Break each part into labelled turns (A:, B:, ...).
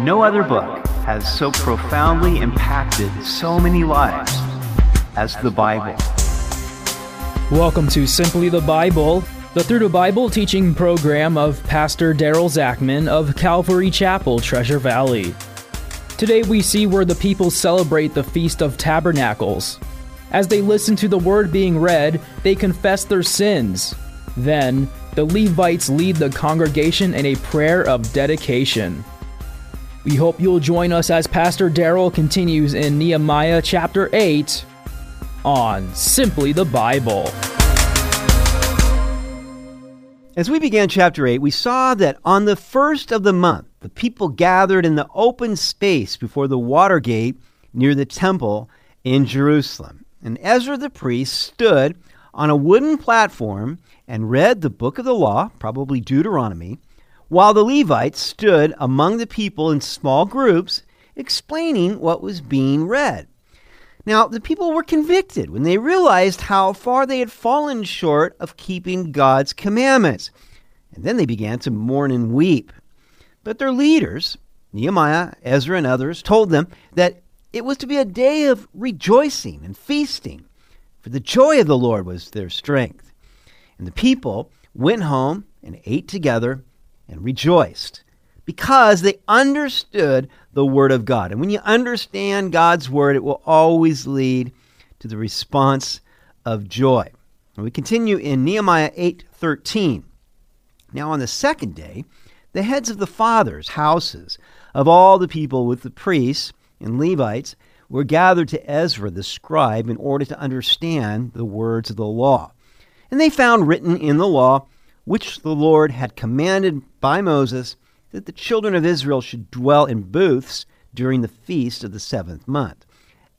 A: No other book has so profoundly impacted so many lives as the Bible.
B: Welcome to Simply the Bible, the Through the Bible teaching program of Pastor Daryl Zachman of Calvary Chapel, Treasure Valley. Today we see where the people celebrate the Feast of Tabernacles. As they listen to the word being read, they confess their sins. Then, the Levites lead the congregation in a prayer of dedication. We hope you'll join us as Pastor Daryl continues in Nehemiah chapter 8 on Simply the Bible.
C: As we began chapter 8, we saw that on the first of the month, the people gathered in the open space before the water gate near the temple in Jerusalem. And Ezra the priest stood on a wooden platform and read the book of the law, probably Deuteronomy, while the Levites stood among the people in small groups explaining what was being read. Now, the people were convicted when they realized how far they had fallen short of keeping God's commandments. And then they began to mourn and weep. But their leaders, Nehemiah, Ezra, and others, told them that it was to be a day of rejoicing and feasting, for the joy of the Lord was their strength. And the people went home and ate together and rejoiced because they understood the Word of God. And when you understand God's Word, it will always lead to the response of joy. And we continue in Nehemiah 8:13. Now on the second day, the heads of the fathers' houses of all the people with the priests and Levites were gathered to Ezra the scribe in order to understand the words of the law. And they found written in the law which the Lord had commanded by Moses that the children of Israel should dwell in booths during the feast of the seventh month,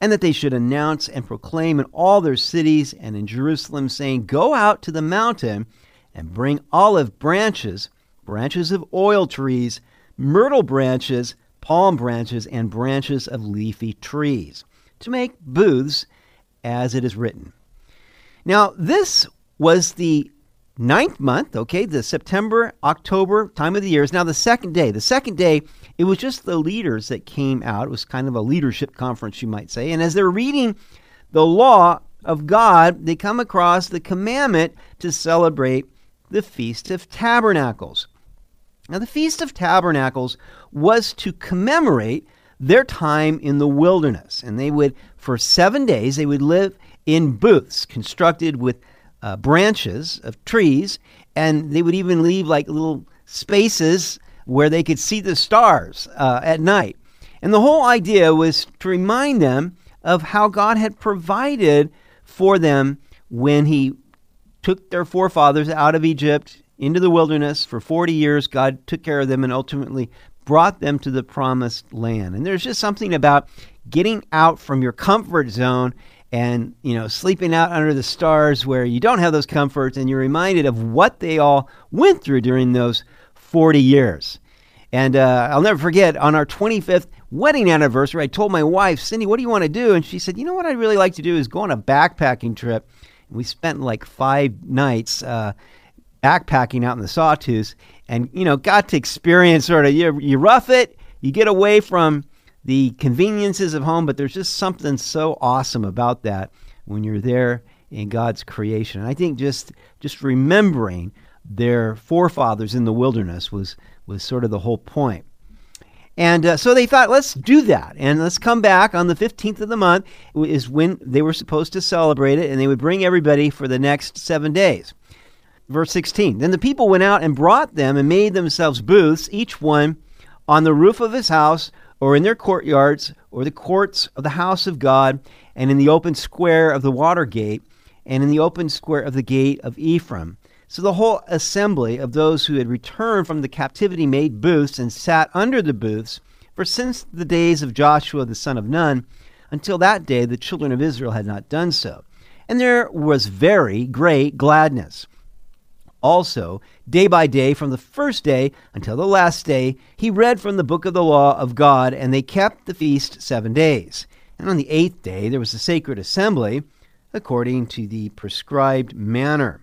C: and that they should announce and proclaim in all their cities and in Jerusalem, saying, Go out to the mountain and bring olive branches, branches of oil trees, myrtle branches, palm branches, and branches of leafy trees, to make booths as it is written. Now, this was the ninth month, okay, the September, October time of the year is now the second day. The second day, it was just the leaders that came out. It was kind of a leadership conference, you might say. And as they're reading the law of God, they come across the commandment to celebrate the Feast of Tabernacles. Now, the Feast of Tabernacles was to commemorate their time in the wilderness. And they would, for seven days, they would live in booths constructed with uh, branches of trees, and they would even leave like little spaces where they could see the stars uh, at night. And the whole idea was to remind them of how God had provided for them when He took their forefathers out of Egypt into the wilderness for 40 years. God took care of them and ultimately brought them to the promised land. And there's just something about getting out from your comfort zone and you know sleeping out under the stars where you don't have those comforts and you're reminded of what they all went through during those 40 years. And uh, i'll never forget on our 25th wedding anniversary i told my wife cindy what do you want to do? And she said you know what i'd really like to do is go on a backpacking trip. We spent like five nights uh, backpacking out in the sawtooth and you know got to experience sort of you, you rough it you get away from the conveniences of home, but there's just something so awesome about that when you're there in God's creation. And I think just just remembering their forefathers in the wilderness was was sort of the whole point. And uh, so they thought, let's do that. And let's come back on the 15th of the month, is when they were supposed to celebrate it, and they would bring everybody for the next seven days. Verse 16 Then the people went out and brought them and made themselves booths, each one on the roof of his house or in their courtyards, or the courts of the house of God, and in the open square of the water gate, and in the open square of the gate of Ephraim. So the whole assembly of those who had returned from the captivity made booths and sat under the booths. For since the days of Joshua the son of Nun, until that day the children of Israel had not done so. And there was very great gladness. Also, day by day, from the first day until the last day, he read from the book of the law of God, and they kept the feast seven days. And on the eighth day, there was a sacred assembly according to the prescribed manner.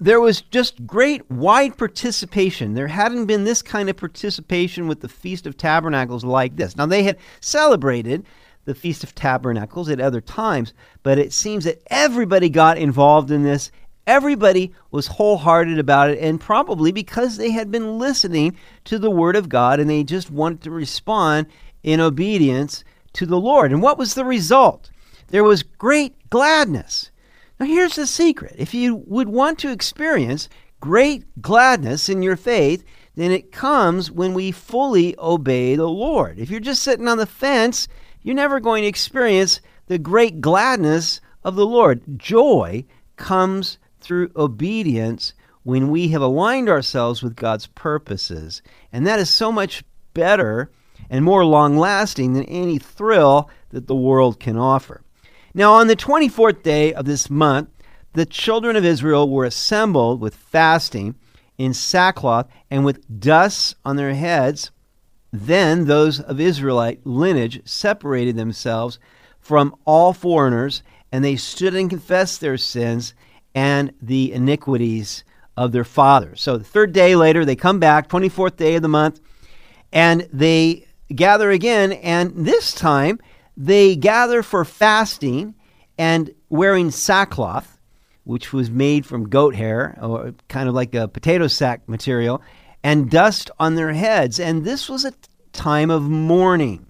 C: there was just great wide participation. There hadn't been this kind of participation with the Feast of Tabernacles like this. Now, they had celebrated the Feast of Tabernacles at other times, but it seems that everybody got involved in this. Everybody was wholehearted about it, and probably because they had been listening to the Word of God and they just wanted to respond in obedience to the Lord. And what was the result? There was great gladness. Now, here's the secret if you would want to experience great gladness in your faith, then it comes when we fully obey the Lord. If you're just sitting on the fence, you're never going to experience the great gladness of the Lord. Joy comes through obedience when we have aligned ourselves with God's purposes. And that is so much better and more long lasting than any thrill that the world can offer. Now, on the 24th day of this month, the children of Israel were assembled with fasting in sackcloth and with dust on their heads. Then those of Israelite lineage separated themselves from all foreigners, and they stood and confessed their sins and the iniquities of their fathers. So the third day later, they come back, 24th day of the month, and they gather again, and this time they gather for fasting and wearing sackcloth, which was made from goat hair, or kind of like a potato sack material, and dust on their heads. And this was a time of mourning.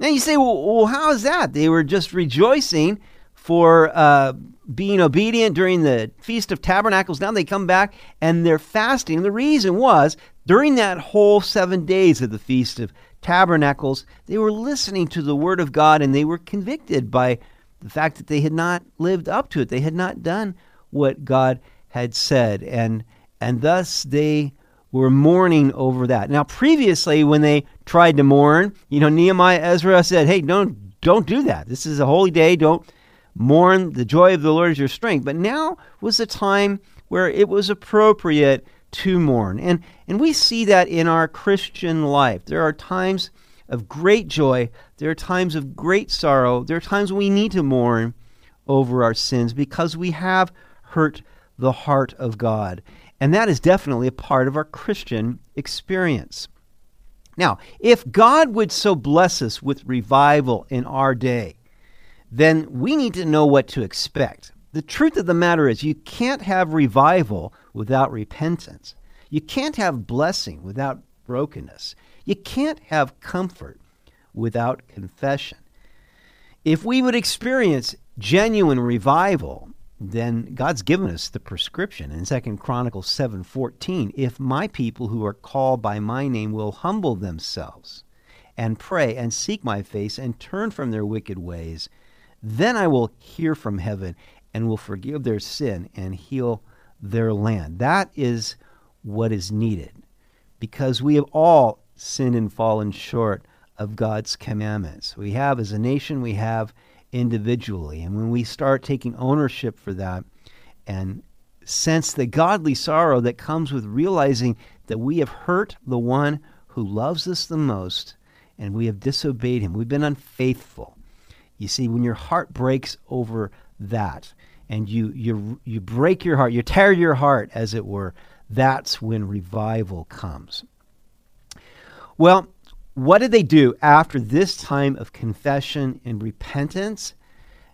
C: Now you say, well, well how is that? They were just rejoicing for uh, being obedient during the Feast of Tabernacles. Now they come back and they're fasting. The reason was during that whole seven days of the Feast of tabernacles, they were listening to the word of God and they were convicted by the fact that they had not lived up to it. They had not done what God had said. And and thus they were mourning over that. Now previously when they tried to mourn, you know, Nehemiah Ezra said, Hey, don't don't do that. This is a holy day. Don't mourn. The joy of the Lord is your strength. But now was the time where it was appropriate to mourn. And, and we see that in our Christian life. There are times of great joy, there are times of great sorrow, there are times when we need to mourn over our sins because we have hurt the heart of God. And that is definitely a part of our Christian experience. Now, if God would so bless us with revival in our day, then we need to know what to expect. The truth of the matter is, you can't have revival without repentance. You can't have blessing without brokenness. You can't have comfort without confession. If we would experience genuine revival, then God's given us the prescription in 2 Chronicles 7:14, if my people who are called by my name will humble themselves and pray and seek my face and turn from their wicked ways, then I will hear from heaven and will forgive their sin and heal their land. That is what is needed because we have all sinned and fallen short of God's commandments. We have as a nation, we have individually. And when we start taking ownership for that and sense the godly sorrow that comes with realizing that we have hurt the one who loves us the most and we have disobeyed him, we've been unfaithful. You see, when your heart breaks over that, and you you you break your heart, you tear your heart as it were, that's when revival comes. Well, what did they do after this time of confession and repentance?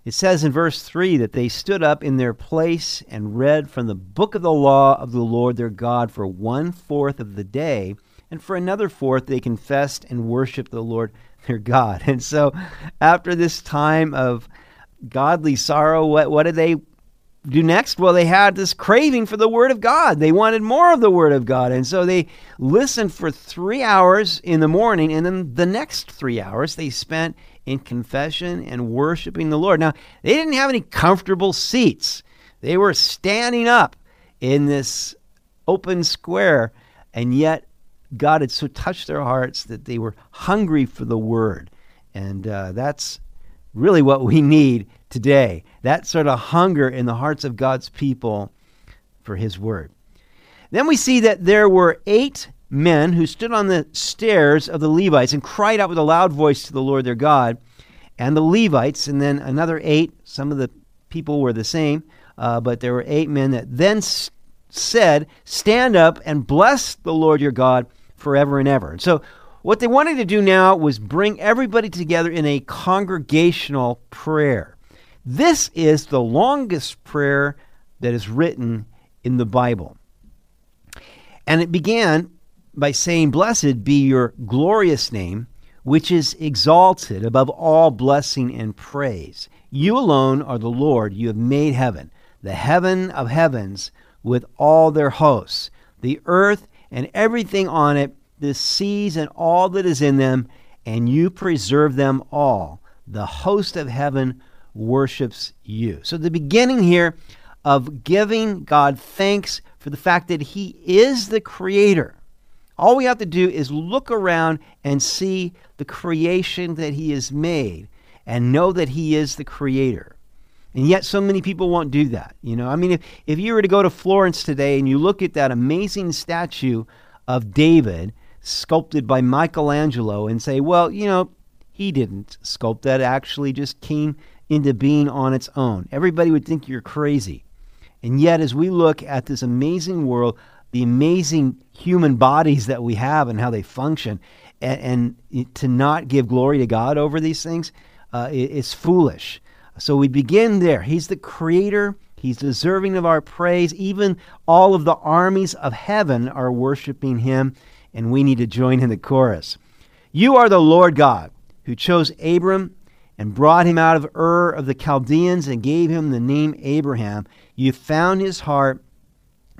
C: It says in verse 3 that they stood up in their place and read from the book of the law of the Lord their God for one fourth of the day, and for another fourth they confessed and worshiped the Lord their God. And so, after this time of godly sorrow, what, what did they do next? Well, they had this craving for the Word of God. They wanted more of the Word of God. And so they listened for three hours in the morning, and then the next three hours they spent in confession and worshiping the Lord. Now, they didn't have any comfortable seats, they were standing up in this open square, and yet God had so touched their hearts that they were hungry for the Word. And uh, that's really what we need today. That sort of hunger in the hearts of God's people for His Word. Then we see that there were eight men who stood on the stairs of the Levites and cried out with a loud voice to the Lord their God. And the Levites, and then another eight, some of the people were the same, uh, but there were eight men that then said, Stand up and bless the Lord your God forever and ever. And so, what they wanted to do now was bring everybody together in a congregational prayer. This is the longest prayer that is written in the Bible. And it began by saying, Blessed be your glorious name, which is exalted above all blessing and praise. You alone are the Lord. You have made heaven, the heaven of heavens, with all their hosts, the earth and everything on it, the seas and all that is in them, and you preserve them all. The host of heaven worships you. So, the beginning here of giving God thanks for the fact that He is the Creator. All we have to do is look around and see the creation that He has made and know that He is the Creator. And yet, so many people won't do that. You know, I mean, if, if you were to go to Florence today and you look at that amazing statue of David sculpted by Michelangelo and say, well, you know, he didn't sculpt that, actually just came into being on its own. Everybody would think you're crazy. And yet, as we look at this amazing world, the amazing human bodies that we have and how they function, and, and to not give glory to God over these things, uh, it, it's foolish. So we begin there. He's the creator. He's deserving of our praise. Even all of the armies of heaven are worshiping him, and we need to join in the chorus. You are the Lord God who chose Abram and brought him out of Ur of the Chaldeans and gave him the name Abraham. You found his heart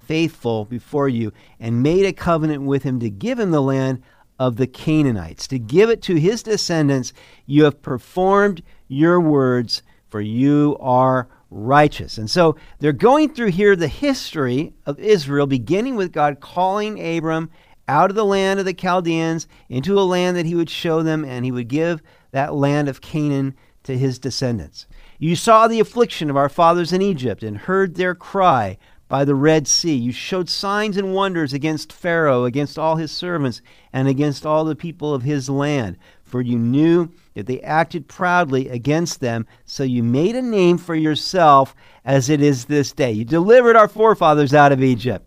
C: faithful before you and made a covenant with him to give him the land of the Canaanites, to give it to his descendants. You have performed your words, for you are righteous. And so they're going through here the history of Israel, beginning with God calling Abram out of the land of the Chaldeans into a land that he would show them, and he would give that land of Canaan to his descendants. You saw the affliction of our fathers in Egypt and heard their cry by the Red Sea. You showed signs and wonders against Pharaoh, against all his servants, and against all the people of his land. For you knew that they acted proudly against them, so you made a name for yourself as it is this day. You delivered our forefathers out of Egypt,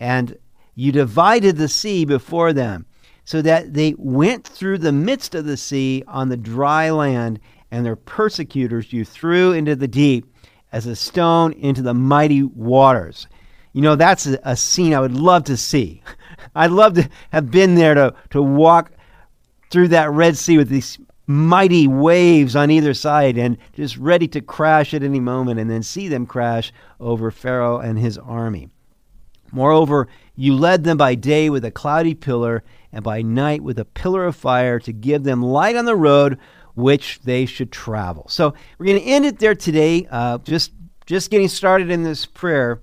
C: and you divided the sea before them, so that they went through the midst of the sea on the dry land, and their persecutors you threw into the deep as a stone into the mighty waters. You know, that's a, scene I would love to see. I'd love to have been there to, to walk through that Red Sea with these mighty waves on either side and just ready to crash at any moment and then see them crash over Pharaoh and his army. Moreover, you led them by day with a cloudy pillar and by night with a pillar of fire to give them light on the road which they should travel. So we're going to end it there today, uh, just, just getting started in this prayer.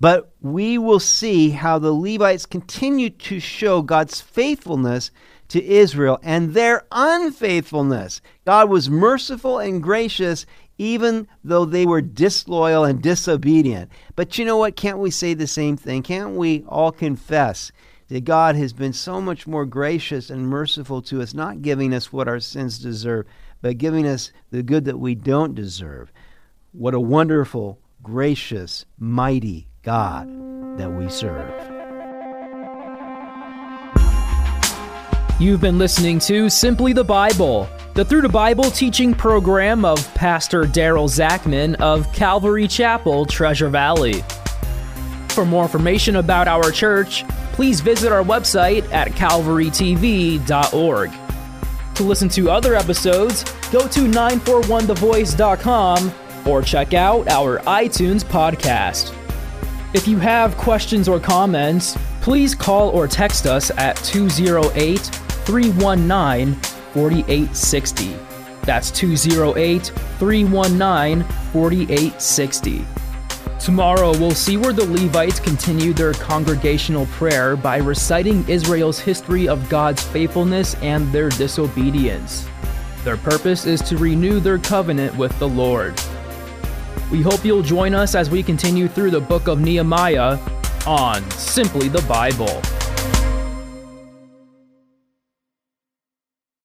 C: But we will see how the Levites continue to show God's faithfulness to Israel and their unfaithfulness. God was merciful and gracious even though they were disloyal and disobedient. But you know what? Can't we say the same thing? Can't we all confess that God has been so much more gracious and merciful to us, not giving us what our sins deserve, but giving us the good that we don't deserve. What a wonderful, gracious, mighty God that we serve.
B: You've been listening to Simply the Bible, the Through the Bible teaching program of Pastor Daryl Zachman of Calvary Chapel, Treasure Valley. For more information about our church, please visit our website at calvarytv.org. To listen to other episodes, go to 941thevoice.com or check out our iTunes podcast. If you have questions or comments, please call or text us at 208 319 4860. That's 208 319 4860. Tomorrow, we'll see where the Levites continue their congregational prayer by reciting Israel's history of God's faithfulness and their disobedience. Their purpose is to renew their covenant with the Lord. We hope you'll join us as we continue through the book of Nehemiah on Simply the Bible.